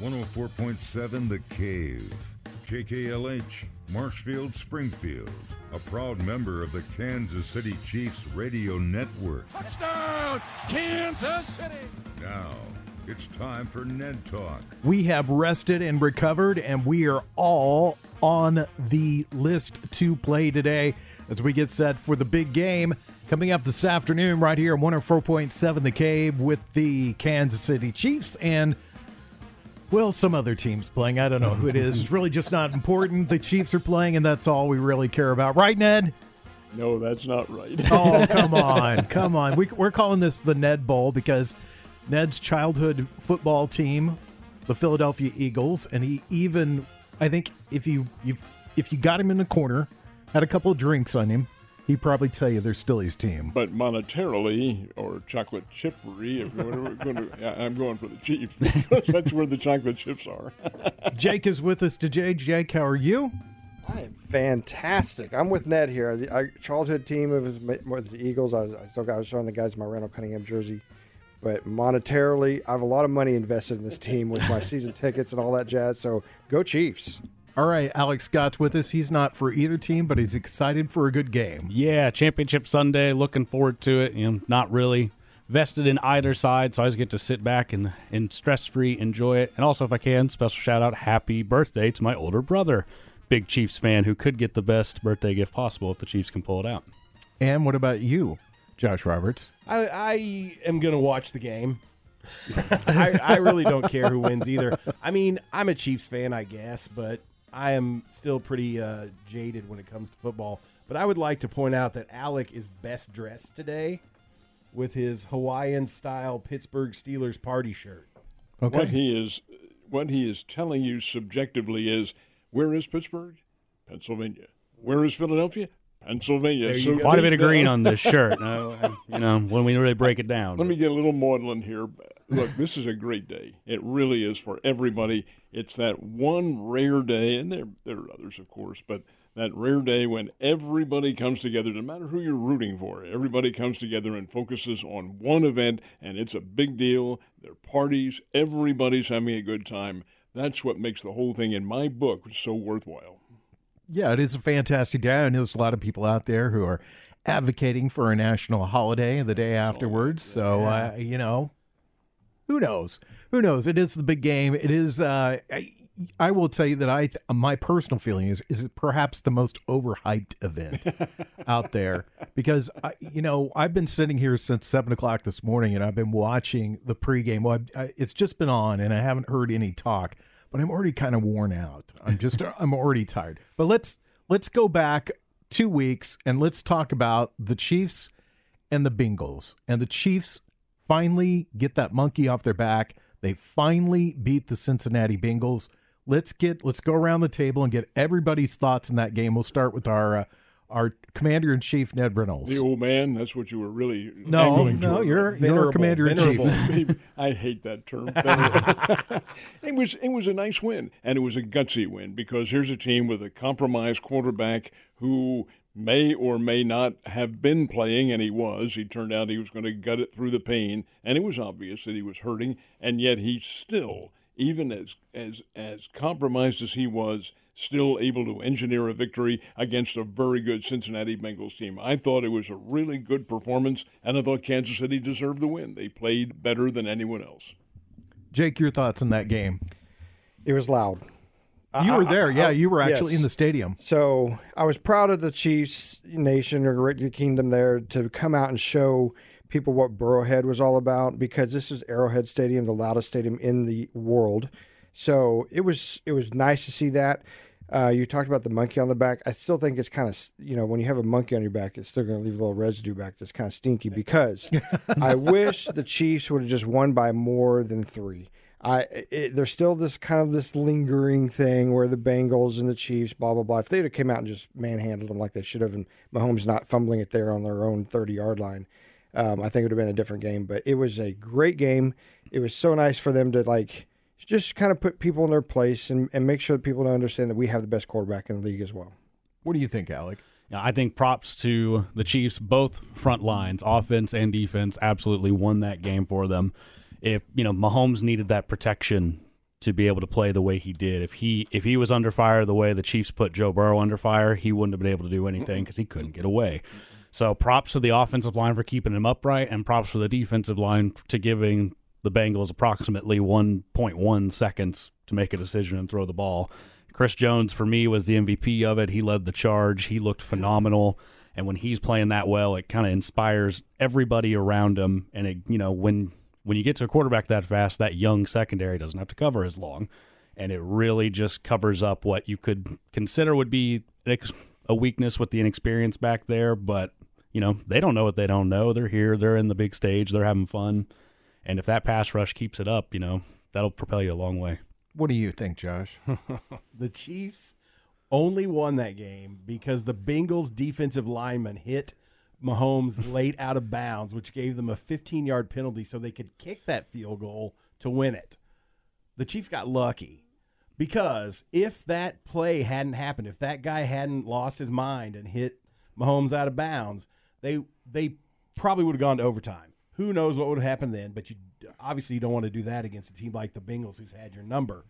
104.7 The Cave. KKLH, Marshfield, Springfield. A proud member of the Kansas City Chiefs radio network. Touchdown, Kansas City! Now, it's time for Ned Talk. We have rested and recovered, and we are all on the list to play today as we get set for the big game coming up this afternoon right here at 104.7 The Cave with the Kansas City Chiefs and well, some other teams playing. I don't know who it is. It's really just not important. The Chiefs are playing, and that's all we really care about. Right, Ned? No, that's not right. Oh, come on. Come on. We, we're calling this the Ned Bowl because Ned's childhood football team, the Philadelphia Eagles, and he even, I think, if you you if you got him in the corner, had a couple of drinks on him, he'd probably tell you they're still his team. But monetarily or chocolate chippery, if we're going to, I'm going for the Chiefs because that's where the chocolate chips are. Jake is with us today. Jake, how are you? I am fantastic. I'm with Ned here. The I, childhood team of his, was the Eagles. I, was, I still got I was showing the guys my Randall Cunningham jersey. But monetarily, I have a lot of money invested in this team with my season tickets and all that jazz. So go Chiefs. All right, Alex Scott's with us. He's not for either team, but he's excited for a good game. Yeah, Championship Sunday. Looking forward to it. You know, not really vested in either side, so I just get to sit back and, and stress free enjoy it. And also, if I can, special shout out, happy birthday to my older brother, big Chiefs fan, who could get the best birthday gift possible if the Chiefs can pull it out. And what about you, Josh Roberts? I, I am going to watch the game. I, I really don't care who wins either. I mean, I'm a Chiefs fan, I guess, but I am still pretty uh, jaded when it comes to football. But I would like to point out that Alec is best dressed today with his Hawaiian style Pittsburgh Steelers party shirt. Okay. What he is, what he is telling you subjectively is, where is Pittsburgh? Pennsylvania. Where is Philadelphia? Pennsylvania. There you So go. Quite a bit of green on this shirt. uh, you know, when we really break it down. Let me get a little maudlin here. Look, this is a great day. It really is for everybody. It's that one rare day, and there there are others, of course, but that rare day when everybody comes together, no matter who you're rooting for. Everybody comes together and focuses on one event, and it's a big deal. There are parties. Everybody's having a good time. That's what makes the whole thing, in my book, so worthwhile. Yeah, it is a fantastic day. I know there's a lot of people out there who are advocating for a national holiday the day afterwards. So, uh, you know, who knows? Who knows? It is the big game. It is. Uh, I, I will tell you that I, th- my personal feeling is, is perhaps the most overhyped event out there because I, you know I've been sitting here since seven o'clock this morning and I've been watching the pregame. Well, I, I, it's just been on and I haven't heard any talk, but I'm already kind of worn out. I'm just I'm already tired. But let's let's go back two weeks and let's talk about the Chiefs and the Bengals. And the Chiefs finally get that monkey off their back. They finally beat the Cincinnati Bengals. Let's get let's go around the table and get everybody's thoughts in that game. We'll start with our uh, our commander in chief Ned Reynolds. The old man, that's what you were really No, no, toward. you're you're commander in chief. I hate that term. it was it was a nice win, and it was a gutsy win because here's a team with a compromised quarterback who may or may not have been playing, and he was. He turned out he was going to gut it through the pain, and it was obvious that he was hurting, and yet he still, even as as as compromised as he was, still able to engineer a victory against a very good Cincinnati Bengals team. I thought it was a really good performance, and I thought Kansas City deserved the win. They played better than anyone else. Jake, your thoughts on that game? It was loud. You I- were I- there, yeah. I- You were actually yes. in the stadium. So I was proud of the Chiefs nation or the Kingdom there to come out and show people what Burrowhead was all about because this is Arrowhead Stadium, the loudest stadium in the world. So it was it was nice to see that. Uh, you talked about the monkey on the back. I still think it's kind of you know when you have a monkey on your back, it's still going to leave a little residue back that's kind of stinky. Because I wish the Chiefs would have just won by more than three. I it, there's still this kind of this lingering thing where the Bengals and the Chiefs, blah blah blah. If they'd have came out and just manhandled them like they should have, and Mahomes not fumbling it there on their own 30 yard line, um, I think it would have been a different game. But it was a great game. It was so nice for them to like just kind of put people in their place and, and make sure that people understand that we have the best quarterback in the league as well. What do you think, Alec? I think props to the Chiefs, both front lines, offense and defense, absolutely won that game for them. If you know Mahomes needed that protection to be able to play the way he did. If he if he was under fire the way the Chiefs put Joe Burrow under fire, he wouldn't have been able to do anything because he couldn't get away. So props to the offensive line for keeping him upright, and props for the defensive line to giving the Bengals approximately 1.1 seconds to make a decision and throw the ball. Chris Jones for me was the MVP of it. He led the charge. He looked phenomenal. And when he's playing that well, it kind of inspires everybody around him. And it, you know, when when you get to a quarterback that fast, that young secondary doesn't have to cover as long, and it really just covers up what you could consider would be a weakness with the inexperience back there. But you know, they don't know what they don't know. They're here. They're in the big stage. They're having fun. And if that pass rush keeps it up, you know, that'll propel you a long way. What do you think, Josh? the Chiefs only won that game because the Bengals defensive lineman hit Mahomes late out of bounds, which gave them a 15 yard penalty so they could kick that field goal to win it. The Chiefs got lucky because if that play hadn't happened, if that guy hadn't lost his mind and hit Mahomes out of bounds, they they probably would have gone to overtime. Who knows what would have happened then? But you obviously you don't want to do that against a team like the Bengals, who's had your number.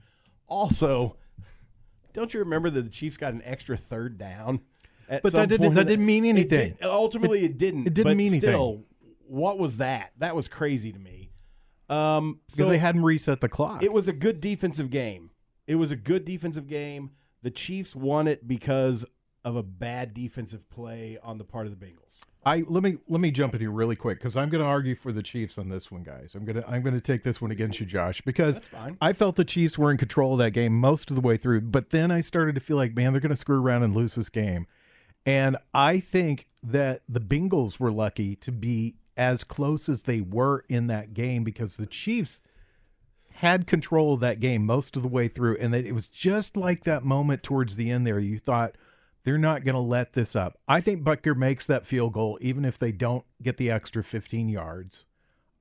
Also, don't you remember that the Chiefs got an extra third down? But that didn't that didn't mean anything. It did, ultimately, it, it, didn't. It didn't mean anything. still. What was that? That was crazy to me. Um, because so they hadn't reset the clock. It was a good defensive game. It was a good defensive game. The Chiefs won it because of a bad defensive play on the part of the Bengals. I let me let me jump in here really quick because I'm going to argue for the Chiefs on this one, guys. I'm gonna I'm gonna take this one against you, Josh, because I felt the Chiefs were in control of that game most of the way through, but then I started to feel like, man, they're going to screw around and lose this game, and I think that the Bengals were lucky to be as close as they were in that game because the Chiefs had control of that game most of the way through, and that it was just like that moment towards the end there. You thought they're not going to let this up. I think Butker makes that field goal even if they don't get the extra 15 yards.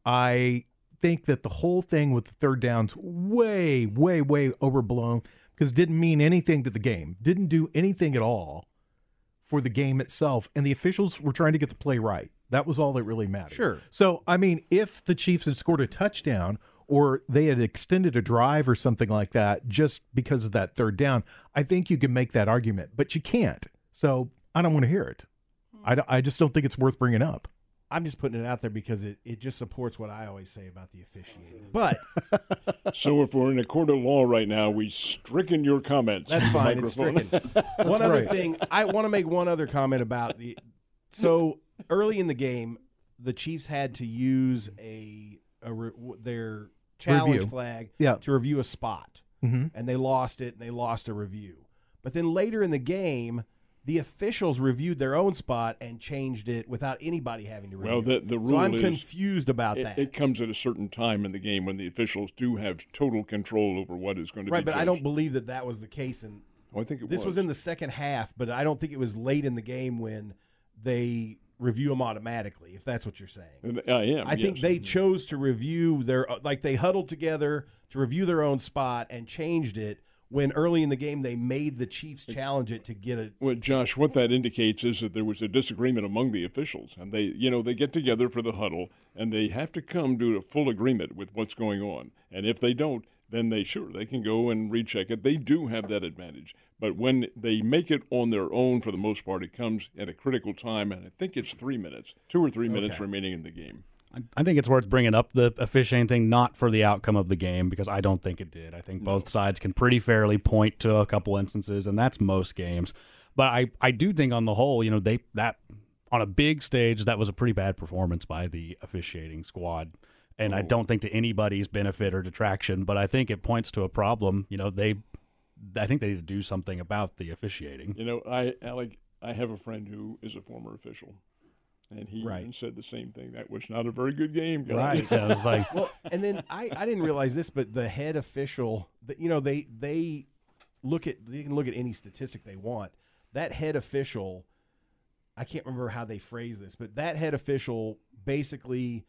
I think that the whole thing with the third downs way, way, way overblown because didn't mean anything to the game. Didn't do anything at all for the game itself. And the officials were trying to get the play right. That was all that really mattered. Sure. So, I mean, if the Chiefs had scored a touchdown or they had extended a drive or something like that just because of that third down, I think you can make that argument, but you can't. So I don't want to hear it. I, I just don't think it's worth bringing up. I'm just putting it out there because it, it just supports what I always say about the officiating. But so if we're in a court of law right now, we stricken your comments. That's fine. It's stricken. one other right. thing, I want to make one other comment about the. So early in the game, the Chiefs had to use a, a their challenge review. flag yeah. to review a spot, mm-hmm. and they lost it, and they lost a review. But then later in the game, the officials reviewed their own spot and changed it without anybody having to review. Well, the, the rule so I'm is, confused about it, that. It comes at a certain time in the game when the officials do have total control over what is going to right, be but judged. I don't believe that that was the case. And oh, I think it this was. was in the second half, but I don't think it was late in the game when they review them automatically. If that's what you're saying, I am. I yes. think they mm-hmm. chose to review their like they huddled together to review their own spot and changed it when early in the game they made the Chiefs challenge it to get it. Well, Josh, what that indicates is that there was a disagreement among the officials, and they, you know, they get together for the huddle, and they have to come to a full agreement with what's going on. And if they don't, then they sure they can go and recheck it. They do have that advantage. But when they make it on their own, for the most part, it comes at a critical time, and I think it's three minutes, two or three minutes Okay. remaining in the game. I think it's worth bringing up the officiating thing, not for the outcome of the game, because I don't think it did. I think both sides can pretty fairly point to a couple instances, and that's most games. But I, I do think on the whole, you know, they that on a big stage, that was a pretty bad performance by the officiating squad. And I oh. don't think to anybody's benefit or detraction, but I think it points to a problem. You know, they I think they need to do something about the officiating. You know, I, like I have a friend who is a former official. And he Right. even said the same thing. That was not a very good game, guys. Right. Yeah, it was like Well, and then I, I didn't realize this, but the head official, the, you know, they they look at they can look at any statistic they want. That head official, I can't remember how they phrase this, but that head official basically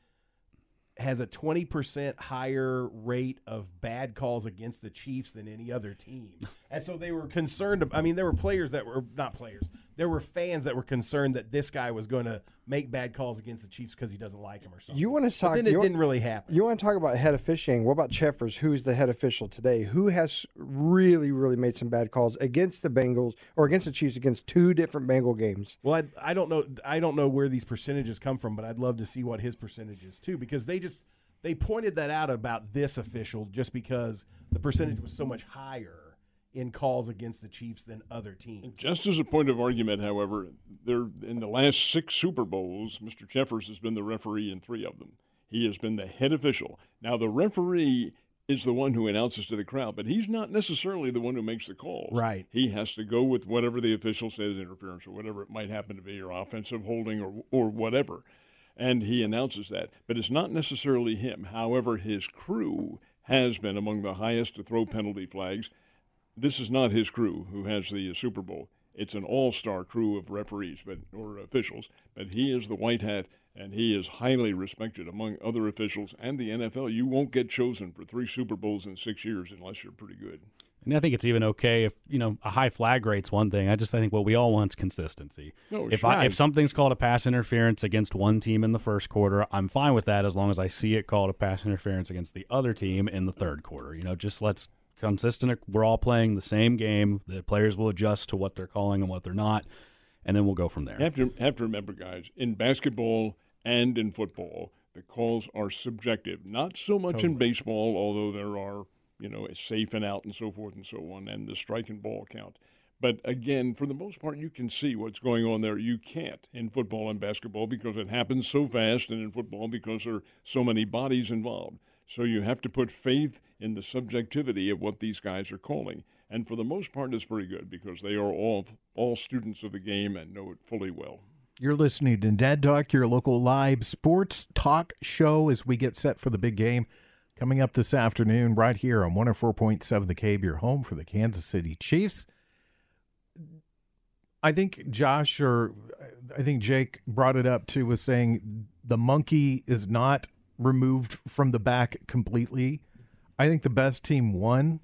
has a 20% higher rate of bad calls against the Chiefs than any other team. And so they were concerned. I mean, there were players that were not players. There were fans that were concerned that this guy was going to make bad calls against the Chiefs because he doesn't like him or something. You want to But talk? then it didn't really happen. you want to talk about head officiating? What about Cheffers, who's the head official today? Who has really, really made some bad calls against the Bengals or against the Chiefs against two different Bengal games? Well, I, I don't know. I don't know where these percentages come from, but I'd love to see what his percentage is too, because they just they pointed that out about this official just because the percentage was so much higher in calls against the Chiefs than other teams. Just as a point of argument, however, there in the last six Super Bowls, Mr. Cheffers has been the referee in three of them. He has been the head official. Now, the referee is the one who announces to the crowd, but he's not necessarily the one who makes the calls. Right. He has to go with whatever the official says interference or whatever it might happen to be, or offensive holding or or whatever. And he announces that. But it's not necessarily him. However, his crew has been among the highest to throw penalty flags this is not his crew who has the Super Bowl. It's an all-star crew of referees, but or officials. But he is the white hat, and he is highly respected among other officials and the NFL. You won't get chosen for three Super Bowls in six years unless you're pretty good. And I think it's even okay if you know a high flag rate's one thing. I just I think what we all want is consistency. No, if. I, if something's called a pass interference against one team in the first quarter, I'm fine with that as long as I see it called a pass interference against the other team in the third quarter. You know, just let's consistent. We're all playing the same game. The players will adjust to what they're calling and what they're not, and then we'll go from there. You have to have to remember, guys, in basketball and in football, the calls are subjective. Not so much in baseball, although there are you know safe and out and so forth and so on, and the strike and ball count. But again, for the most part, you can see what's going on there. You can't in football and basketball because it happens so fast, and in football because there are so many bodies involved. So you have to put faith in the subjectivity of what these guys are calling. And for the most part, it's pretty good because they are all all students of the game and know it fully well. You're listening to Ned Talk, your local live sports talk show as we get set for the big game coming up this afternoon right here on 104.7 The Cave, your home for the Kansas City Chiefs. I think Josh or I think Jake brought it up too was saying the monkey is not removed from the back completely. I think the best team won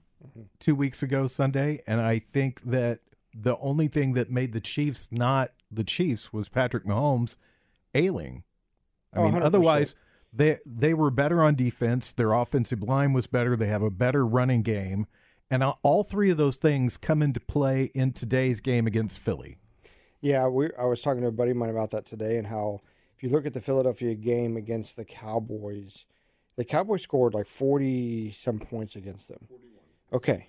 two weeks ago Sunday, and I think that the only thing that made the Chiefs not the Chiefs was Patrick Mahomes ailing. I Oh, mean, 100%. otherwise they they were better on defense. Their offensive line was better. They have a better running game, and all- all three of those things come into play in today's game against Philly. Yeah, we, I was talking to a buddy of mine about that today, and how if you look at the Philadelphia game against the Cowboys, the Cowboys scored like forty some points against them. Okay,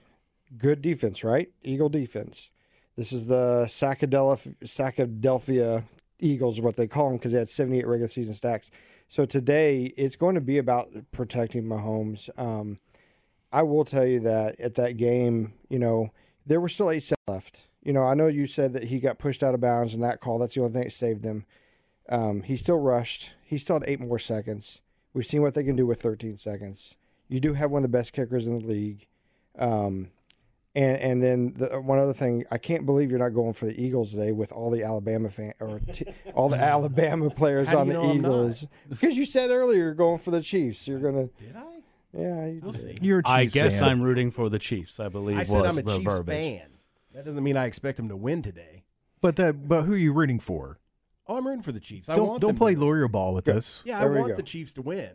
good defense, right? Eagle defense. This is the Sacadel- Sacadelphia Eagles, what they call them, because they had seventy-eight regular season sacks. So today it's going to be about protecting Mahomes. Um, I will tell you that at that game, you know, there were still eight left. You know, I know you said that he got pushed out of bounds in that call. That's the only thing that saved them. Um, he still rushed. He still had eight more seconds. We've seen what they can do with 13 seconds. You do have one of the best kickers in the league. Um, and and then the, one other thing, I can't believe you're not going for the Eagles today with all the Alabama fan or t- all the Alabama players on the know I'm not? Eagles because you said earlier you're going for the Chiefs. You're gonna, Did I? yeah. You did. You're a I Chiefs guess fan. I'm rooting for the Chiefs. I believe I said was I'm a the Chiefs verbiage. fan. That doesn't mean I expect them to win today. But that, but who are you rooting for? Oh, I'm rooting for the Chiefs. I Don't want don't them to play win. lawyer ball with this. Yeah, There I we want go. the Chiefs to win.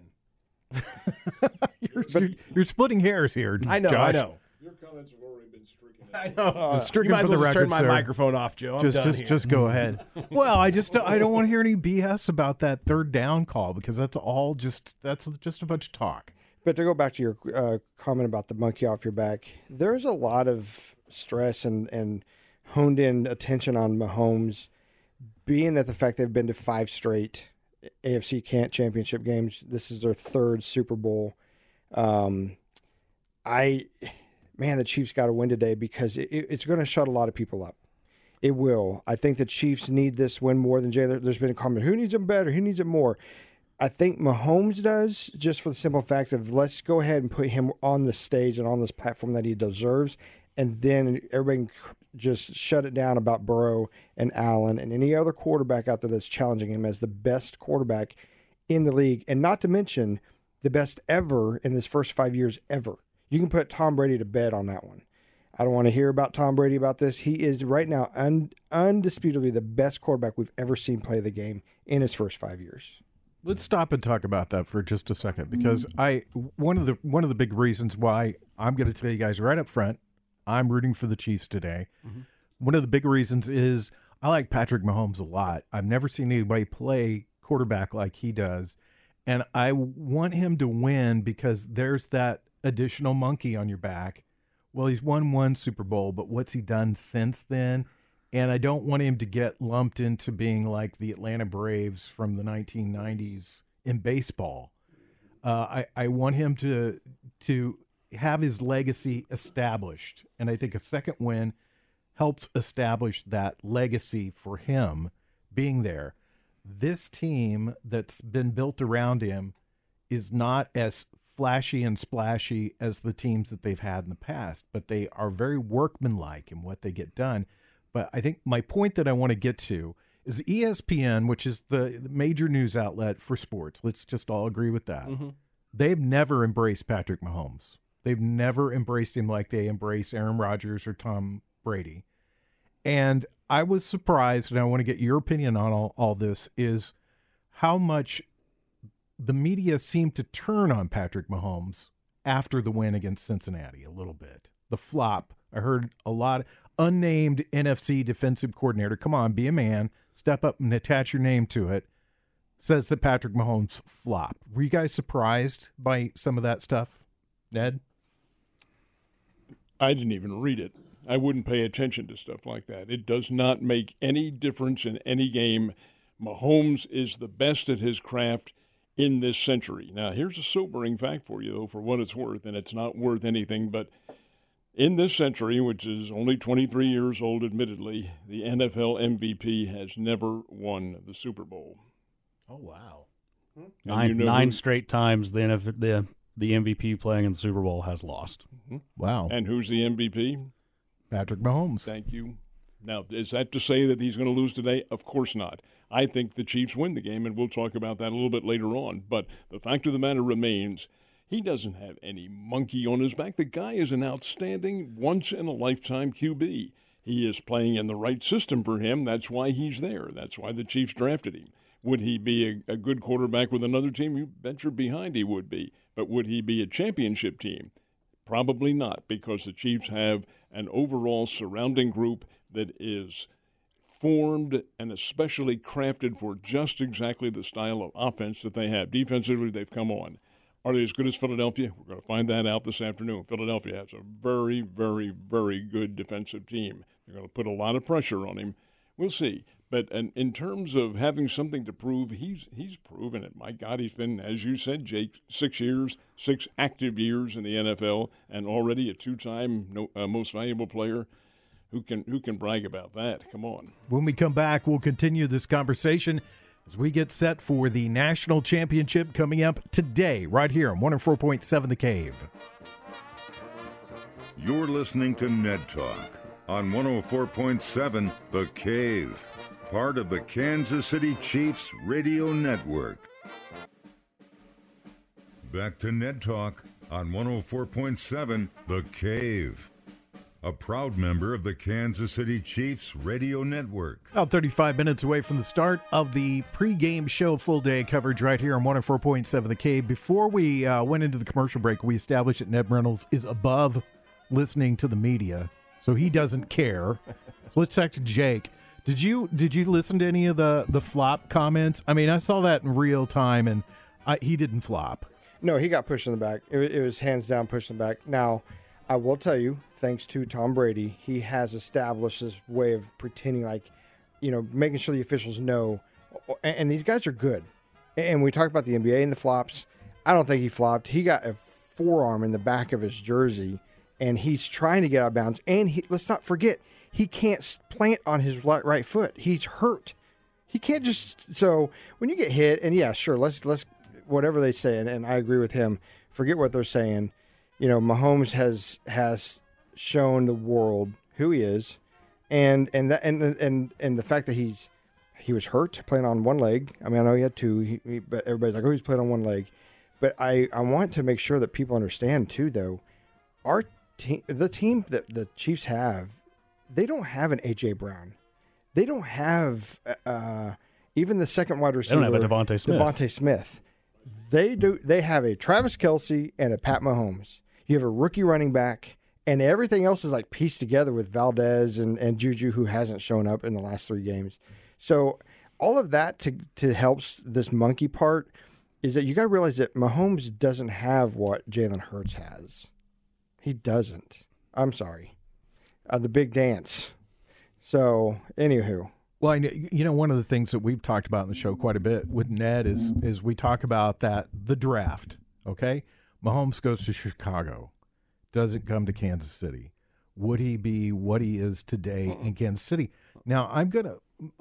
You're, you're, you're splitting hairs here. I know. Josh. I know. Your comments have already been stricken. I know. stricken you might for as well the just turn record, my sir. microphone off, Joe. I'm just done just here. just go ahead. well, I just I don't want to hear any BS about that third down call because that's all just that's just a bunch of talk. But to go back to your uh, comment about the monkey off your back, there's a lot of stress and, and honed in attention on Mahomes, being that the fact they've been to five straight AFC can't championship games. This is their third Super Bowl. Um, I, man, the Chiefs got to win today because it, it's going to shut a lot of people up. It will. I think the Chiefs need this win more than Jay. There- There's been a comment: who needs it better? Who needs it more? I think Mahomes does, just for the simple fact of let's go ahead and put him on the stage and on this platform that he deserves, and then everybody can just shut it down about Burrow and Allen and any other quarterback out there that's challenging him as the best quarterback in the league, and not to mention the best ever in his first five years ever. You can put Tom Brady to bed on that one. I don't want to hear about Tom Brady about this. He is right now un, undisputably the best quarterback we've ever seen play the game in his first five years. Let's stop and talk about that for just a second mm-hmm. because I one of the one of the big reasons why I'm going to tell you guys right up front, I'm rooting for the Chiefs today. One of the big reasons is I like Patrick Mahomes a lot. I've never seen anybody play quarterback like he does, and I want him to win because there's that additional monkey on your back. Well, he's won one Super Bowl, but what's he done since then? And I don't want him to get lumped into being like the Atlanta Braves from the 1990s in baseball. Uh, I I want him to to have his legacy established, and I think a second win helps establish that legacy for him being there. This team that's been built around him is not as flashy and splashy as the teams that they've had in the past, but they are very workmanlike in what they get done. But I think my point that I want to get to is ESPN, which is the major news outlet for sports. Let's just all agree with that. Mm-hmm. They've never embraced Patrick Mahomes. They've never embraced him like they embrace Aaron Rodgers or Tom Brady. And I was surprised, and I want to get your opinion on all, all this, is how much the media seemed to turn on Patrick Mahomes after the win against Cincinnati a little bit. The flop. I heard a lot unnamed NFC defensive coordinator. Come on, be a man, step up and attach your name to it. Says that Patrick Mahomes flopped. Were you guys surprised by some of that stuff, Ned? I didn't even read it. I wouldn't pay attention to stuff like that. It does not make any difference in any game. Mahomes is the best at his craft in this century. Now, here's a sobering fact for you, though, for what it's worth, and it's not worth anything, but in this century, which is only 23 years old, admittedly, the NFL MVP has never won the Super Bowl. Oh wow. Nine, you know nine who- straight times the, NF the the MVP playing in the Super Bowl has lost. Mm-hmm. Wow. And who's the MVP? Patrick Mahomes. Thank you. Now, is that to say that he's going to lose today? Of course not. I think the Chiefs win the game, and we'll talk about that a little bit later on. But the fact of the matter remains, he doesn't have any monkey on his back. The guy is an outstanding, once in a lifetime QB. He is playing in the right system for him. That's why he's there. That's why the Chiefs drafted him. Would he be a, a good quarterback with another team? You bet your behind he would be. But would he be a championship team? Probably not, because the Chiefs have an overall surrounding group that is formed and especially crafted for just exactly the style of offense that they have. Defensively, they've come on. Are they as good as Philadelphia? We're going to find that out this afternoon. Philadelphia has a very, very, very good defensive team. They're going to put a lot of pressure on him. We'll see. But in, in terms of having something to prove, he's he's proven it. My God, he's been, as you said, Jake, six years, six active years in the NFL, and already a two-time no, uh, most valuable player. Who can who can brag about that? Come on. When we come back, we'll continue this conversation as we get set for the national championship coming up today, right here on 104.7 The Cave. You're listening to Ned Talk on 104.7 The Cave, part of the Kansas City Chiefs radio network. Back to Ned Talk on 104.7 The Cave, a proud member of the Kansas City Chiefs radio network. About 35 minutes away from the start of the pregame show, full day coverage right here on 104.7 The Cave. Before we uh, went into the commercial break, we established that Ned Reynolds is above listening to the media, so he doesn't care. so let's talk to Jake. Did you did you listen to any of the the flop comments? I mean, I saw that in real time, and I, he didn't flop. No, he got pushed in the back. It, wa- it was hands down pushed in the back. Now, I will tell you, thanks to Tom Brady, he has established this way of pretending like, you know, making sure the officials know. And, and these guys are good. And we talked about the NBA and the flops. I don't think he flopped. He got a forearm in the back of his jersey, and he's trying to get out of bounds. And he, let's not forget, he can't plant on his right, foot. He's hurt. He can't just so when you get hit, and yeah, sure, let's let's whatever they say, and, and I agree with him. Forget what they're saying. You know, Mahomes has has shown the world who he is, and and that and and and the fact that he's he was hurt playing on one leg. I mean, I know he had two, he, he, but everybody's like, oh, he's playing on one leg. But I I want to make sure that people understand too, though, our team, the team that the Chiefs have, they don't have an AJ Brown. They don't have uh, even the second wide receiver. They don't have a DeVonta Smith. DeVonta Smith. They do. They have a Travis Kelce and a Pat Mahomes. You have a rookie running back, and everything else is like pieced together with Valdez and, and Juju, who hasn't shown up in the last three games. So all of that to to helps this monkey part is that you got to realize that Mahomes doesn't have what Jalen Hurts has. He doesn't. I'm sorry. Uh, the big dance. So, anywho, Well, I know, you know, one of the things that we've talked about in the show quite a bit with Ned is is we talk about that the draft. Okay, Mahomes goes to Chicago, doesn't come to Kansas City. Would he be what he is today in Kansas City? Now, I'm going to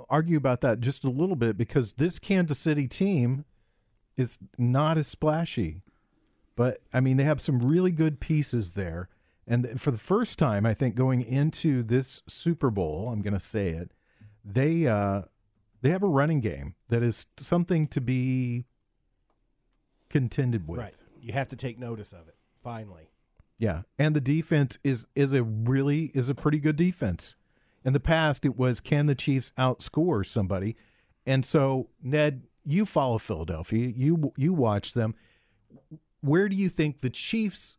argue about that just a little bit because this Kansas City team is not as splashy, but I mean they have some really good pieces there. And for the first time, I think going into this Super Bowl, I'm going to say it they uh they have a running game that is something to be contended with. Right. You have to take notice of it. Finally. Yeah, and the defense is is a really is a pretty good defense. In the past, it was can the Chiefs outscore somebody, and so Ned, you follow Philadelphia, you you watch them. Where do you think the Chiefs?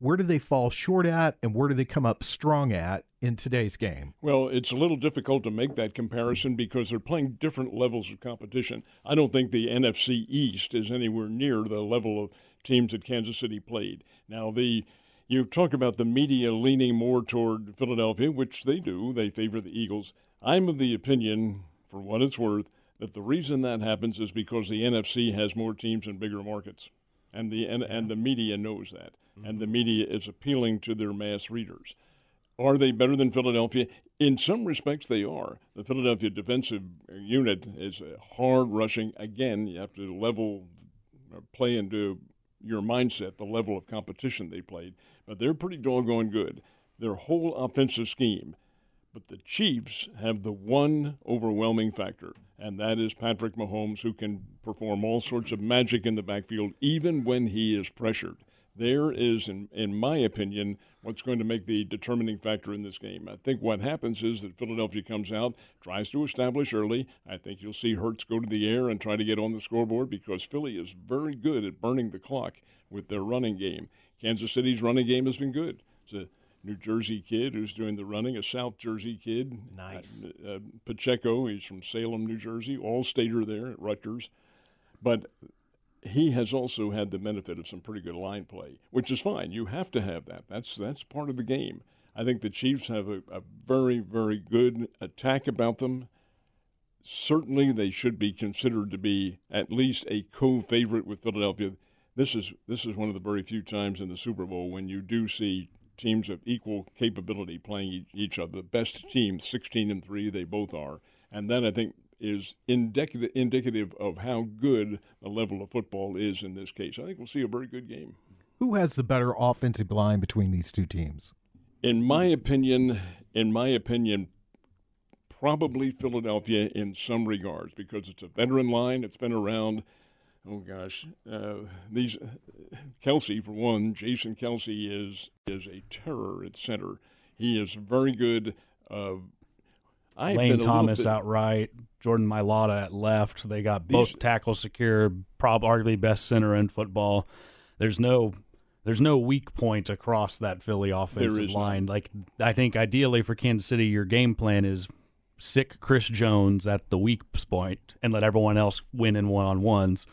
Where do they fall short at, and where do they come up strong at in today's game? Well, it's a little difficult to make that comparison because they're playing different levels of competition. I don't think the NFC East is anywhere near the level of teams that Kansas City played. Now, the you talk about the media leaning more toward Philadelphia, which they do. They favor the Eagles. I'm of the opinion, for what it's worth, that the reason that happens is because the NFC has more teams and bigger markets, and the and, and the media knows that, and the media is appealing to their mass readers. Are they better than Philadelphia? In some respects, they are. The Philadelphia defensive unit is hard rushing. Again, you have to level, play into your mindset the level of competition they played. But they're pretty doggone good. Their whole offensive scheme. But the Chiefs have the one overwhelming factor, and that is Patrick Mahomes, who can perform all sorts of magic in the backfield, even when he is pressured there is, in, in my opinion, what's going to make the determining factor in this game. I think what happens is that Philadelphia comes out, tries to establish early. I think you'll see Hurts go to the air and try to get on the scoreboard because Philly is very good at burning the clock with their running game. Kansas City's running game has been good. It's a New Jersey kid who's doing the running, a South Jersey kid. Nice. Uh, uh, Pacheco, he's from Salem, New Jersey, all stater there at Rutgers. But he has also had the benefit of some pretty good line play, which is fine. You have to have that. That's that's part of the game. I think the Chiefs have a, a very very good attack about them. Certainly, they should be considered to be at least a co-favorite with Philadelphia. This is this is one of the very few times in the Super Bowl when you do see teams of equal capability playing each other. The best team, 16 and three, they both are, and then I think is indicative, indicative of how good the level of football is in this case. I think we'll see a very good game. Who has the better offensive line between these two teams? In my opinion, in my opinion, probably Philadelphia in some regards because it's a veteran line. It's been around. Oh gosh, uh, these Kelce for one. Jason Kelce is is a terror at center. He is very good. Uh, I've Lane Thomas bit- outright, Jordan Mailata at left. They got both These- tackles secure, probably arguably best center in football. There's no there's no weak point across that Philly offensive line. Like I think ideally for Kansas City, your game plan is sick Chris Jones at the weak point and let everyone else win in one on ones.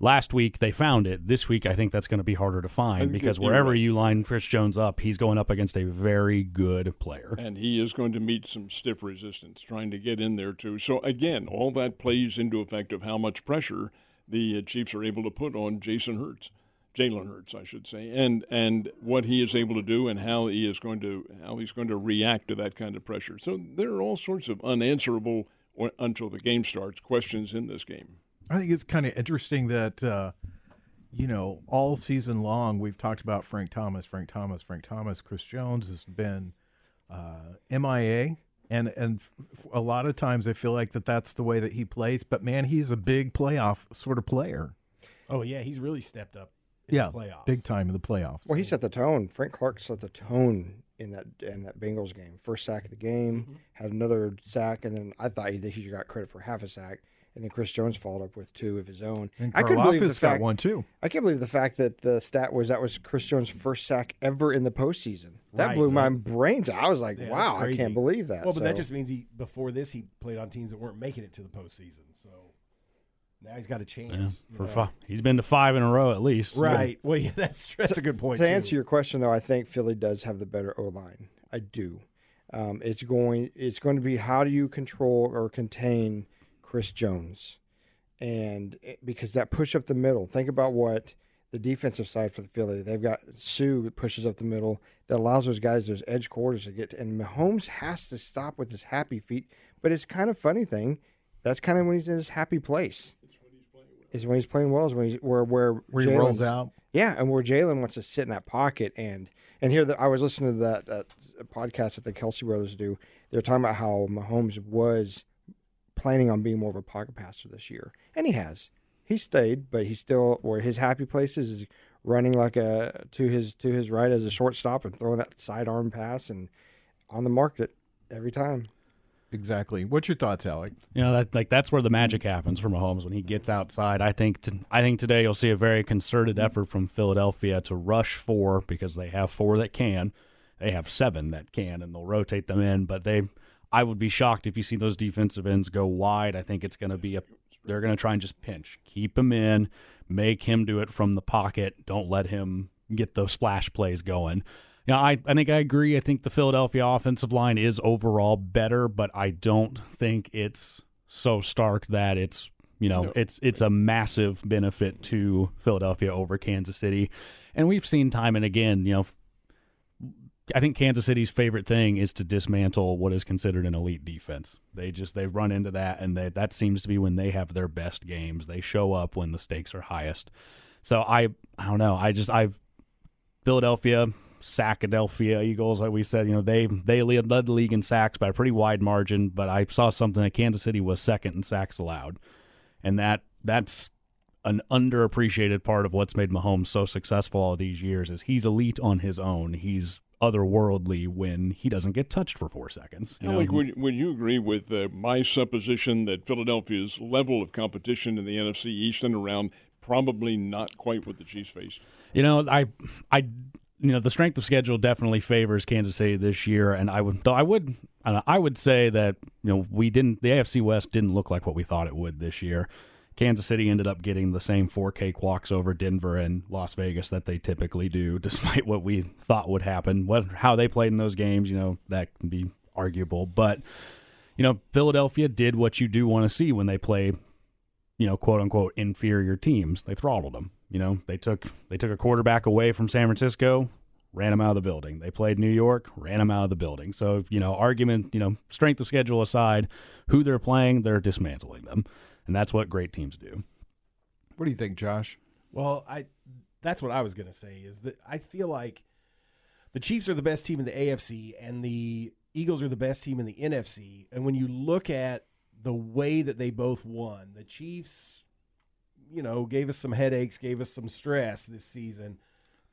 Last week they found it. This week I think that's going to be harder to find because wherever right. you line Chris Jones up, he's going up against a very good player. and he is going to meet some stiff resistance trying to get in there too. So again, all that plays into effect of how much pressure the uh, Chiefs are able to put on Jason Hurts, Jalen Hurts, I should say, and and what he is able to do and how he is going to how he's going to react to that kind of pressure. So there are all sorts of unanswerable until the game starts questions in this game. I think it's kind of interesting that uh, you know all season long we've talked about Frank Thomas, Frank Thomas, Frank Thomas. Chris Jones has been uh, MIA, and and f- f- a lot of times I feel like that that's the way that he plays. But man, he's a big playoff sort of player. Oh yeah, he's really stepped up in yeah, the playoffs. big time in the playoffs. Well, he set the tone. Frank Clark set the tone in that in that Bengals game. First sack of the game, Mm-hmm. had another sack, and then I thought he, he got credit for half a sack. And then Chris Jones followed up with two of his own. and I couldn't believe the Karlaftis got fact. one too. I can't believe the fact that the stat was that was Chris Jones' first sack ever in the postseason. That Right, blew my right. brains out. I was like, Yeah, wow, I can't believe that. Well, but that just means he before this he played on teams that weren't making it to the postseason. So now he's got a chance. Yeah, for Yeah. fi- he's been to five in a row at least. Right. Well, yeah, that's that's a good point. to too. answer your question, though, I think Philly does have the better O line. I do. Um, it's going. It's going to be how do you control or contain Chris Jones, and it- because that push up the middle. Think about what the defensive side for the Philly. They've got Suh that pushes up the middle that allows those guys those edge quarters to get. To, and Mahomes has to stop with his happy feet. But it's kind of funny thing. That's kind of when he's in his happy place. Is when he's playing well. Is when he's where where Where he rolls Jalen's- out. yeah, and where Jalen wants to sit in that pocket and and here the, I was listening to that, that podcast that the Kelce brothers do. They're talking about how Mahomes was planning on being more of a pocket passer this year, and he has. He stayed, but he's still where his happy places is running like a to his to his right as a shortstop and throwing that sidearm pass and on the market every time. Exactly. What's your thoughts, Alec? You know that like that's where the magic happens for Mahomes when he gets outside. I think I think today you'll see a very concerted effort from Philadelphia to rush four because they have four that can. They have seven that can, and they'll rotate them in. But they, I would be shocked if you see those defensive ends go wide. I think it's going to be a. They're going to try and just pinch, keep him in, make him do it from the pocket. Don't let him get those splash plays going. Yeah, I, I think I agree. I think the Philadelphia offensive line is overall better, but I don't think it's so stark that it's you know it's it's a massive benefit to Philadelphia over Kansas City, and we've seen time and again. You know, I think Kansas City's favorite thing is to dismantle what is considered an elite defense. They just they run into that, and they, that seems to be when they have their best games. They show up when the stakes are highest. So I I don't know. I just I've Philadelphia, Sackadelphia Eagles, like we said, you know, they they led, the league in sacks by a pretty wide margin, but I saw something that Kansas City was second in sacks allowed. And that that's an underappreciated part of what's made Mahomes so successful all these years is he's elite on his own. He's otherworldly when he doesn't get touched for four seconds. You know? Alec, would, would you agree with uh, my supposition that Philadelphia's level of competition in the NFC East and around probably not quite what the Chiefs faced? You know, I, I, you know, the strength of schedule definitely favors Kansas City this year, and I would, though I would, I, would say that you know we didn't, the AFC West didn't look like what we thought it would this year. Kansas City ended up getting the same four cakewalks over Denver and Las Vegas that they typically do, despite what we thought would happen. What how they played in those games, you know, that can be arguable, but you know, Philadelphia did what you do want to see when they play you know, quote unquote inferior teams. They throttled them. You know, they took they took a quarterback away from San Francisco, ran him out of the building. They played New York, ran him out of the building. So, you know, argument, you know, strength of schedule aside, who they're playing, they're dismantling them. And that's what great teams do. What do you think, Josh? Well, I that's what I was going to say is that I feel like the Chiefs are the best team in the AFC and the Eagles are the best team in the NFC. And when you look at the way that they both won, the Chiefs, you know, gave us some headaches, gave us some stress this season,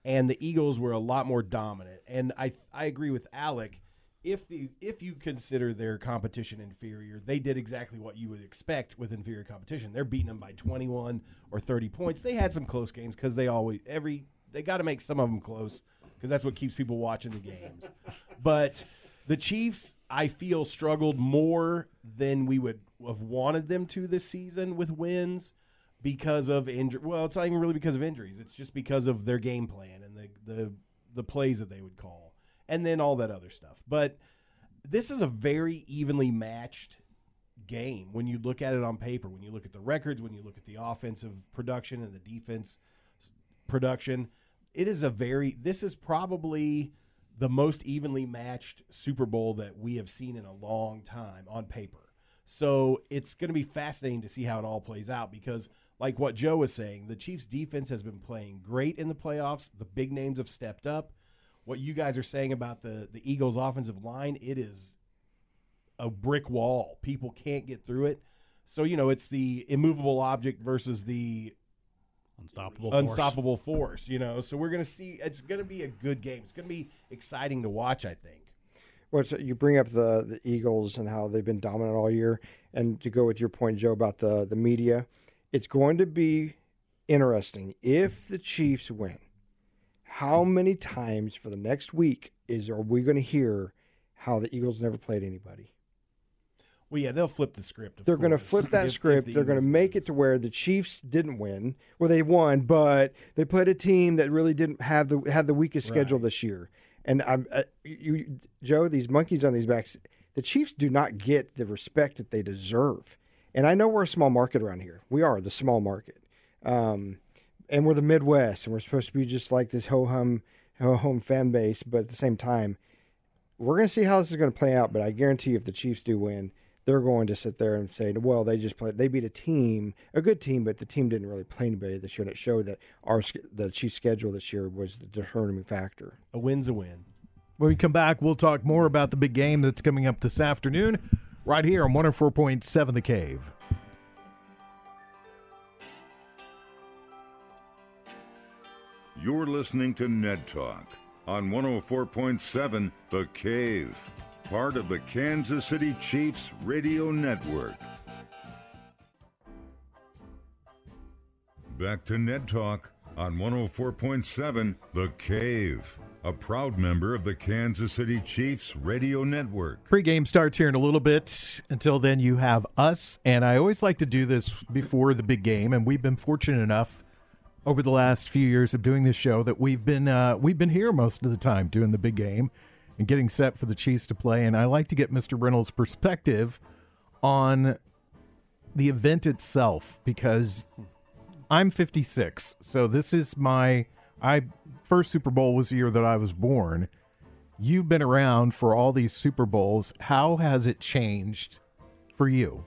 and the Eagles were a lot more dominant. And I I agree with Alec. If the if you consider their competition inferior, they did exactly what you would expect with inferior competition. They're beating them by 21 or 30 points. They had some close games because they always every they got to make some of them close because that's what keeps people watching the games. But the Chiefs, I feel, struggled more than we would have wanted them to this season with wins because of injury. Well, it's not even really because of injuries. It's just because of their game plan and the the the plays that they would call, and then all that other stuff. But this is a very evenly matched game when you look at it on paper. When you look at the records, when you look at the offensive production and the defense production, it is a very. This is probably the most evenly matched Super Bowl that we have seen in a long time on paper. So it's going to be fascinating to see how it all plays out because, like what Joe was saying, the Chiefs' defense has been playing great in the playoffs. The big names have stepped up. What you guys are saying about the the Eagles' offensive line, it is a brick wall. People can't get through it. So you know, it's the immovable object versus the Unstoppable. force. unstoppable force. You know, so we're gonna see. It's gonna be a good game. It's gonna be exciting to watch. I think. What's you bring up the the Eagles and how they've been dominant all year, and to go with your point, Joe, about the the media, it's going to be interesting if the Chiefs win. How many times for the next week is are we going to hear how the Eagles never played anybody? Well, yeah, they'll flip the script. of They're going to flip that if script. the They're going to make it to where the Chiefs didn't win. Well, they won, but they played a team that really didn't have the had the weakest schedule this year. And I'm uh, you, Joe. These monkeys on these backs. The Chiefs do not get the respect that they deserve. And I know we're a small market around here. We are the small market, um, and we're the Midwest, and we're supposed to be just like this ho hum ho hum fan base. But at the same time, we're going to see how this is going to play out. But I guarantee, if the Chiefs do win, they're going to sit there and say, "Well, they just played. They beat a team, a good team, but the team didn't really play anybody this year." And it showed that our the Chiefs' schedule this year was the determining factor. A win's a win. When we come back, we'll talk more about the big game that's coming up this afternoon, right here on 104.7 The Cave. You're listening to Ned Talk on 104.7 The Cave, part of the Kansas City Chiefs Radio Network. Back to Ned Talk on 104.7 The Cave, a proud member of the Kansas City Chiefs Radio Network. Pre-game starts here in a little bit. Until then, you have us, and I always like to do this before the big game. And we've been fortunate enough over the last few years of doing this show that we've been uh, we've been here most of the time doing the big game and getting set for the Chiefs to play. And I like to get Mr. Reynolds' perspective on the event itself because I'm 56, so this is my I first Super Bowl was the year that I was born. You've been around for all these Super Bowls. How has it changed for you?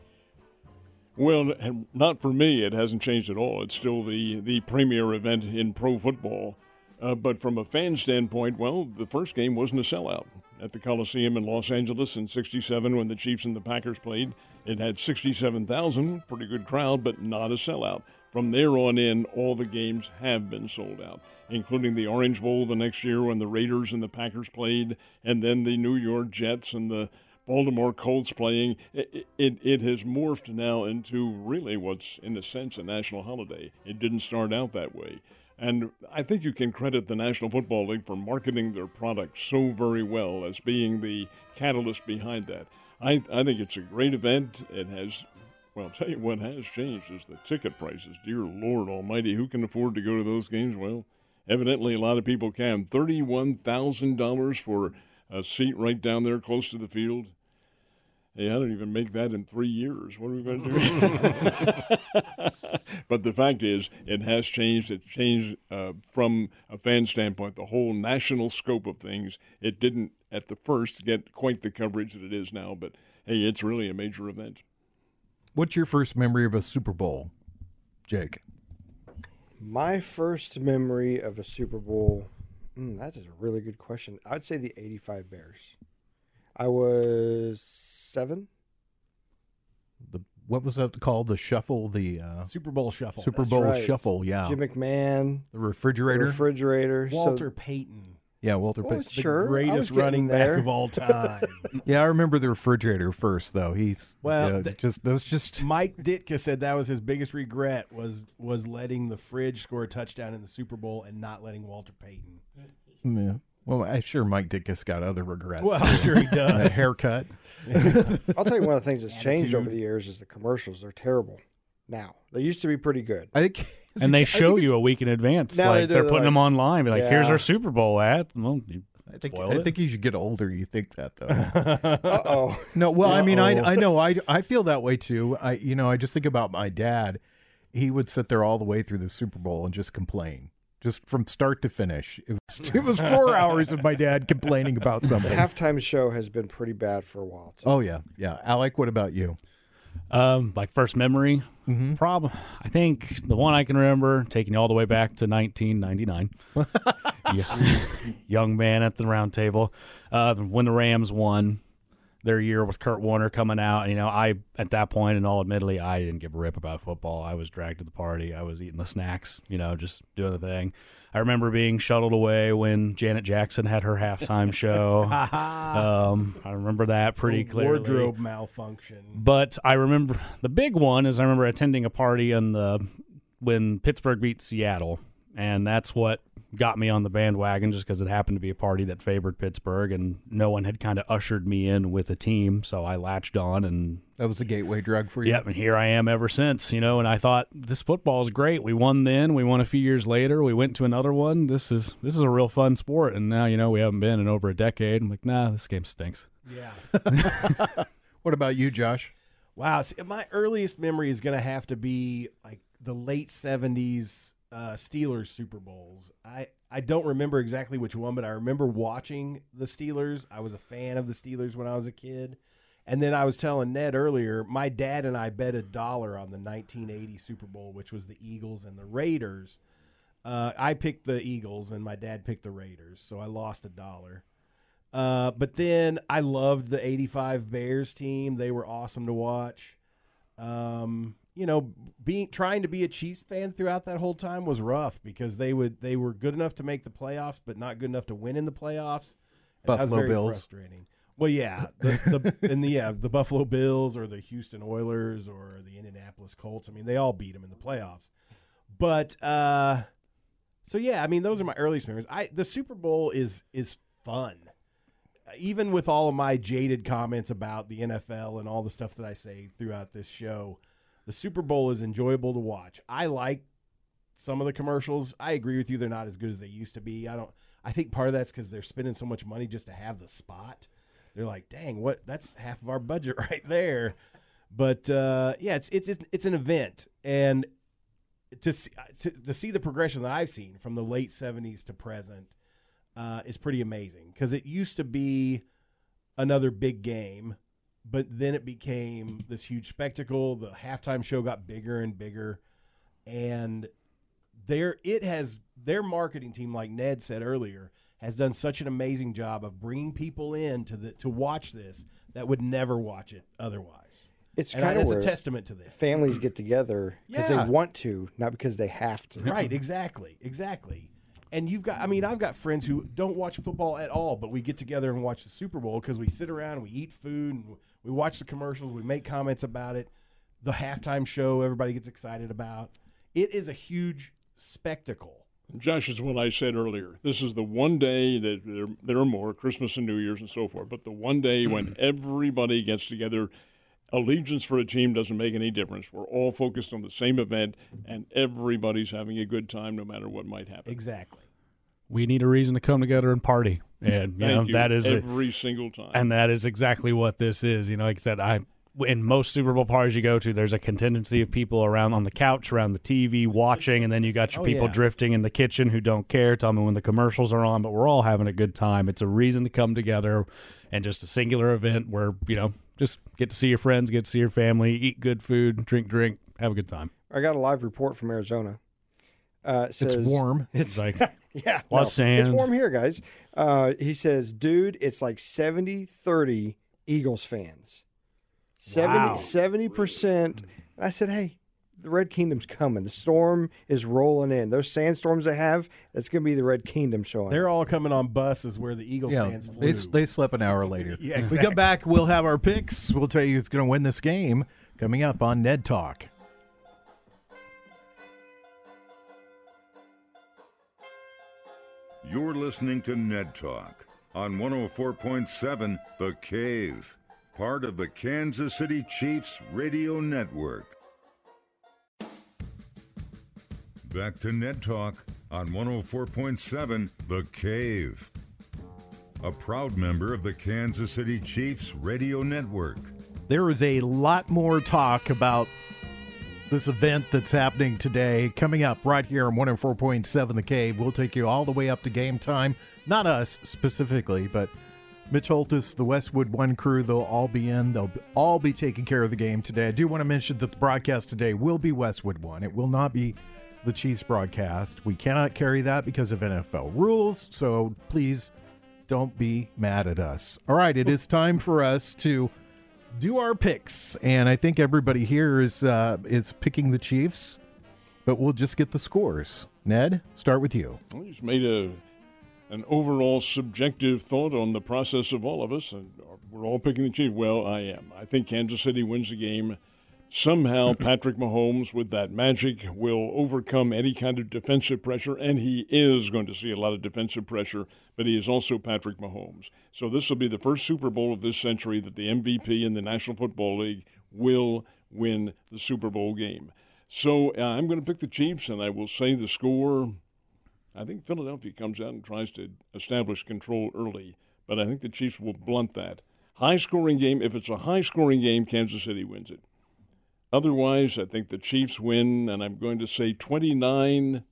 Well, not for me. It hasn't changed at all. It's still the, the premier event in pro football. Uh, but from a fan standpoint, well, the first game wasn't a sellout. At the Coliseum in Los Angeles in 67, when the Chiefs and the Packers played, it had 67,000, pretty good crowd, but not a sellout. From there on in, all the games have been sold out, including the Orange Bowl the next year when the Raiders and the Packers played, and then the New York Jets and the Baltimore Colts playing. It, it, it has morphed now into really what's, in a sense, a national holiday. It didn't start out that way. And I think you can credit the National Football League for marketing their product so very well as being the catalyst behind that. I, I think it's a great event. It has, well, I'll tell you what has changed is the ticket prices. Dear Lord Almighty, who can afford to go to those games? Well, evidently a lot of people can. $31,000 for a seat right down there close to the field. Hey, I don't even make that in three years. What are we going to do? but the fact is, it has changed. It's changed uh, from a fan standpoint, the whole national scope of things. It didn't at the first get quite the coverage that it is now, but hey, it's really a major event. What's your first memory of a Super Bowl, Jake? My first memory of a Super Bowl, mm, that is a really good question. I'd say the 85 Bears. I was seven. The what was that called? The shuffle, the uh, Super Bowl shuffle. Super That's Bowl right. shuffle. Yeah, Jim McMahon, the the refrigerator. refrigerator. Walter So, Payton, yeah, Walter. Oh, well, Pitt. the Sure, I was greatest running there. back of all time. Yeah, I remember the refrigerator first, though. He's Well, yeah, th- just that was just Mike Ditka said that was his biggest regret was was letting the fridge score a touchdown in the Super Bowl and not letting Walter Payton. yeah. Well, I'm sure Mike Ditka's got other regrets. Well, I'm sure he a does. haircut. I'll tell you one of the things that's changed over the years is the commercials. They're terrible now. They used to be pretty good. I think, and they I show think you a week in advance. Now they like do, they're they're putting them online. Be like, here's our Super Bowl ad. Well, you I think, I it. think you should get older. You think that though. Uh oh. No, well, I mean, I I know I I feel that way too. I you know I just think about my dad. He would sit there all the way through the Super Bowl and just complain, just from start to finish. It was it was four hours of my dad complaining about The something. halftime show has been pretty bad for a while. too. Oh yeah, yeah. Alec, what about you? Um, like first memory, Mm-hmm. prob. I think the one I can remember, taking you all the way back to 1999. yeah. Young man at the round table, uh, when the Rams won. Their year with Kurt Warner coming out. And you know, I at that point, and all admittedly, I didn't give a rip about football. I was dragged to the party. I was eating the snacks. You know, just doing the thing. I remember being shuttled away when Janet Jackson had her halftime show. um, I remember that pretty clearly. Wardrobe malfunction. But I remember the big one is I remember attending a party on the when Pittsburgh beat Seattle, and that's what got me on the bandwagon just because it happened to be a party that favored Pittsburgh, and no one had kind of ushered me in with a team, so I latched on and That was a gateway drug for you. Yep, and here I am ever since, you know. And I thought this football is great. We won then, we won a few years later. We went to another one. This is this is a real fun sport. And now, you know, we haven't been in over a decade. I'm like, nah, this game stinks. Yeah. What about you, Josh? Wow. See, my earliest memory is going to have to be like the late 70s uh, Steelers Super Bowls. I, I don't remember exactly which one, but I remember watching the Steelers. I was a fan of the Steelers when I was a kid. And then I was telling Ned earlier, my dad and I bet a dollar on the 1980 Super Bowl, which was the Eagles and the Raiders. Uh, I picked the Eagles, and my dad picked the Raiders, so I lost a dollar. Uh, but then I loved the 85 Bears team. They were awesome to watch. Um, you know, being trying to be a Chiefs fan throughout that whole time was rough because they would they were good enough to make the playoffs, but not good enough to win in the playoffs. And that was Buffalo Bills. frustrating. Well, yeah, the, the and the yeah the Buffalo Bills or the Houston Oilers or the Indianapolis Colts. I mean, they all beat them in the playoffs. But uh, so yeah, I mean, those are my earliest memories. I the Super Bowl is is fun even with all of my jaded comments about the NFL and all the stuff that I say throughout this show, the Super Bowl is enjoyable to watch. I like some of the commercials. I agree with you; they're not as good as they used to be. I don't. I think part of that's because they're spending so much money just to have the spot. They're like, "Dang, what? That's half of our budget right there." But uh, yeah, it's it's it's it's an event, and to see to, to see the progression that I've seen from the late '70s to present uh, is pretty amazing because it used to be another big game, but then it became this huge spectacle. The halftime show got bigger and bigger, and there it has their marketing team, like Ned said earlier, has done such an amazing job of bringing people in to the to watch this that would never watch it otherwise. It's And kind of a testament to this. families get together because Yeah. they want to, not because they have to. Right, exactly, exactly. And you've got, I mean, I've got friends who don't watch football at all, but we get together and watch the Super Bowl because we sit around, we eat food, and we watch the commercials, we make comments about it. The halftime show, everybody gets excited about. It is a huge spectacle. Josh, is what I said earlier. This is the one day that there, there are more, Christmas and New Year's and so forth, but the one day when everybody gets together. Allegiance for a team doesn't make any difference. We're all focused on the same event, and everybody's having a good time no matter what might happen. Exactly. We need a reason to come together and party, and you know you. that is it. every single time. and that is exactly what this is. You know, like I said, I in most Super Bowl parties you go to, there's a contingency of people around on the couch, around the TV, watching, and then you got your Oh, people yeah. drifting in the kitchen who don't care. Tell me when the commercials are on, but we're all having a good time. It's a reason to come together, and just a singular event where you know just get to see your friends, get to see your family, eat good food, drink, drink, have a good time. I got a live report from Arizona. Uh, it It's warm. It's Like yeah, no. It's warm here, guys. Uh, he says, dude, it's like 70 30 Eagles fans. 70 percent. I said, hey, the Red Kingdom's coming. The storm is rolling in. Those sandstorms they have, that's going to be the Red Kingdom showing. They're all coming on buses where the Eagles Yeah, fans flew. they, they slept an hour later. Yeah, We come back, we'll have our picks. We'll tell you who's going to win this game coming up on Ned Talk. You're listening to Ned Talk on 104.7 The Cave, part of the Kansas City Chiefs Radio Network. Back to Ned Talk on 104.7 The Cave, a proud member of the Kansas City Chiefs Radio Network. There is a lot more talk about this event that's happening today coming up right here on 104.7 The Cave. We'll take you all the way up to game time. Not us specifically, but Mitch Holthus, the Westwood One crew, they'll all be in. They'll all be taking care of the game today. I do want to mention that the broadcast today will be Westwood One. It will not be the Chiefs broadcast. We cannot carry that because of NFL rules. So please Don't be mad at us. All right, it is time for us to do our picks, and I think everybody here is uh, is picking the Chiefs, but we'll just get the scores. Ned, start with you. I just made a an overall subjective thought on the process of all of us, and we're all picking the Chiefs. Well, I am. I think Kansas City wins the game. Somehow, Patrick Mahomes, with that magic, will overcome any kind of defensive pressure, and he is going to see a lot of defensive pressure, but he is also Patrick Mahomes. So, this will be the first Super Bowl of this century that the MVP in the National Football League will win the Super Bowl game. So, uh, I'm going to pick the Chiefs, and I will say the score. I think Philadelphia comes out and tries to establish control early, but I think the Chiefs will blunt that. High scoring game. If it's a high scoring game, Kansas City wins it. Otherwise, I think the Chiefs win, and I'm going to say 29,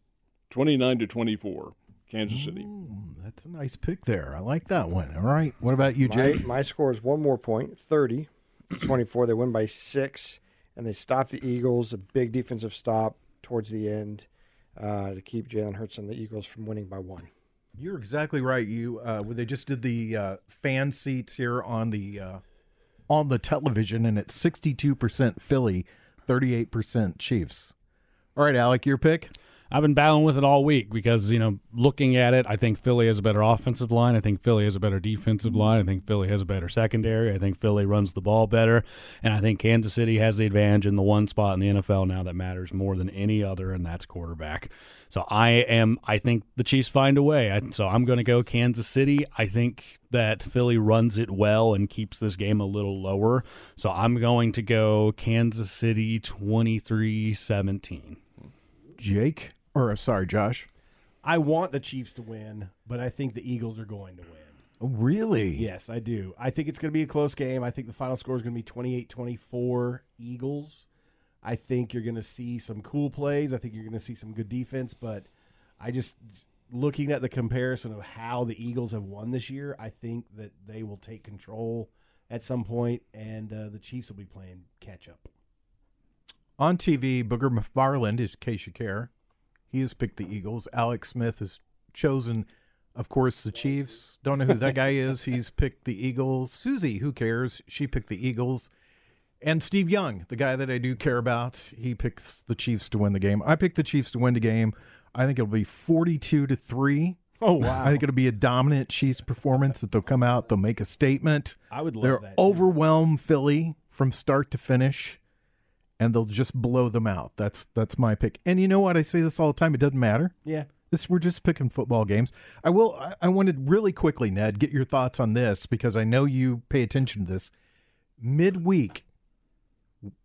29 to 24, Kansas City. Mm, that's a nice pick there. I like that one. All right. What about you, My, Jay? my score is one more point, 30 24. They win by six, and they stop the Eagles. A big defensive stop towards the end uh, to keep Jalen Hurts and the Eagles from winning by one. You're exactly right. You uh, they just did the uh, fan seats here on the uh, on the television, and it's 62% Philly, 38% Chiefs. All right, Alec, your pick. I've been battling with it all week because, you know, looking at it, I think Philly has a better offensive line. I think Philly has a better defensive line. I think Philly has a better secondary. I think Philly runs the ball better. And I think Kansas City has the advantage in the one spot in the NFL now that matters more than any other, and that's quarterback. So I am, I think the Chiefs find a way. I, so I'm going to go Kansas City. I think that Philly runs it well and keeps this game a little lower. So I'm going to go Kansas City 23 17. Jake, or uh, sorry, Josh. I want the Chiefs to win, but I think the Eagles are going to win. Oh, really? Yes, I do. I think it's going to be a close game. I think the final score is going to be 28 24 Eagles. I think you're going to see some cool plays. I think you're going to see some good defense, but I just looking at the comparison of how the Eagles have won this year, I think that they will take control at some point, and uh, the Chiefs will be playing catch up. On TV, Booger McFarland, is case you care, he has picked the Eagles. Alex Smith has chosen, of course, the Chiefs. Don't know who that guy is. He's picked the Eagles. Susie, who cares? She picked the Eagles. And Steve Young, the guy that I do care about, he picks the Chiefs to win the game. I picked the Chiefs to win the game. I think it'll be 42 to 3. Oh wow! I think it'll be a dominant Chiefs performance that they'll come out, they'll make a statement. I would love They'll that. too. overwhelm Philly from start to finish and they'll just blow them out. That's that's my pick. And you know what? I say this all the time. It doesn't matter. Yeah. This we're just picking football games. I will. I, I wanted really quickly, Ned, get your thoughts on this because I know you pay attention to this. Midweek,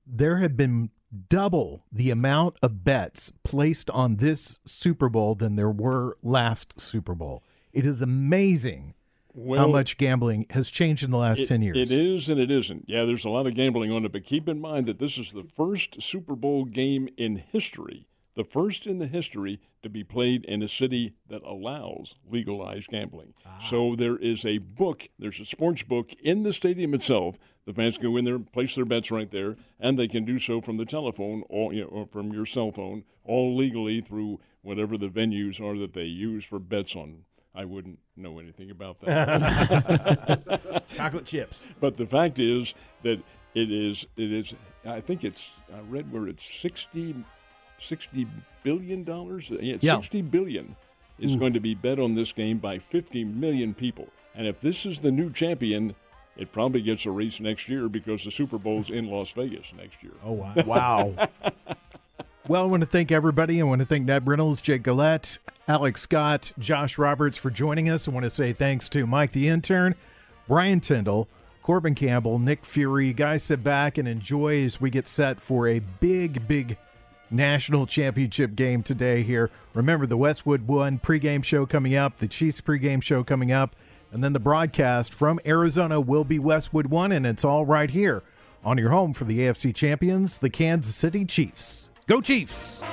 there have been double the amount of bets placed on this Super Bowl than there were last Super Bowl. It is amazing how much gambling has changed in the last It- ten years. It is and it isn't. Yeah, there's a lot of gambling on it, but keep in mind that this is the first Super Bowl game in history, the first in the history to be played in a city that allows legalized gambling. Ah. So there is a book, there's a sports book in the stadium itself. The fans can go in there, place their bets right there, and they can do so from the telephone or, you know, or from your cell phone, all legally through whatever the venues are that they use for bets on. I wouldn't know anything about that. chocolate chips. But the fact is that it is it is I think it's I read where it's 60, 60 billion dollars. Yeah, Yeah. sixty billion is going to be bet on this game by fifty million people. And if this is the new champion, it probably gets a race next year because the Super Bowl's in Las Vegas next year. Oh wow! Wow. well, I want to thank everybody. I want to thank Ned Reynolds, Jake Gillette, Alex Scott, Josh Roberts for joining us. I want to say thanks to Mike the intern, Brian Tyndall, Corbin Campbell, Nick Fury. Guys, sit back and enjoy as we get set for a big, big national championship game today here. Remember the Westwood One pregame show coming up, the Chiefs pregame show coming up, and then the broadcast from Arizona will be Westwood One, and it's all right here on your home for the AFC champions, the Kansas City Chiefs. Go Chiefs!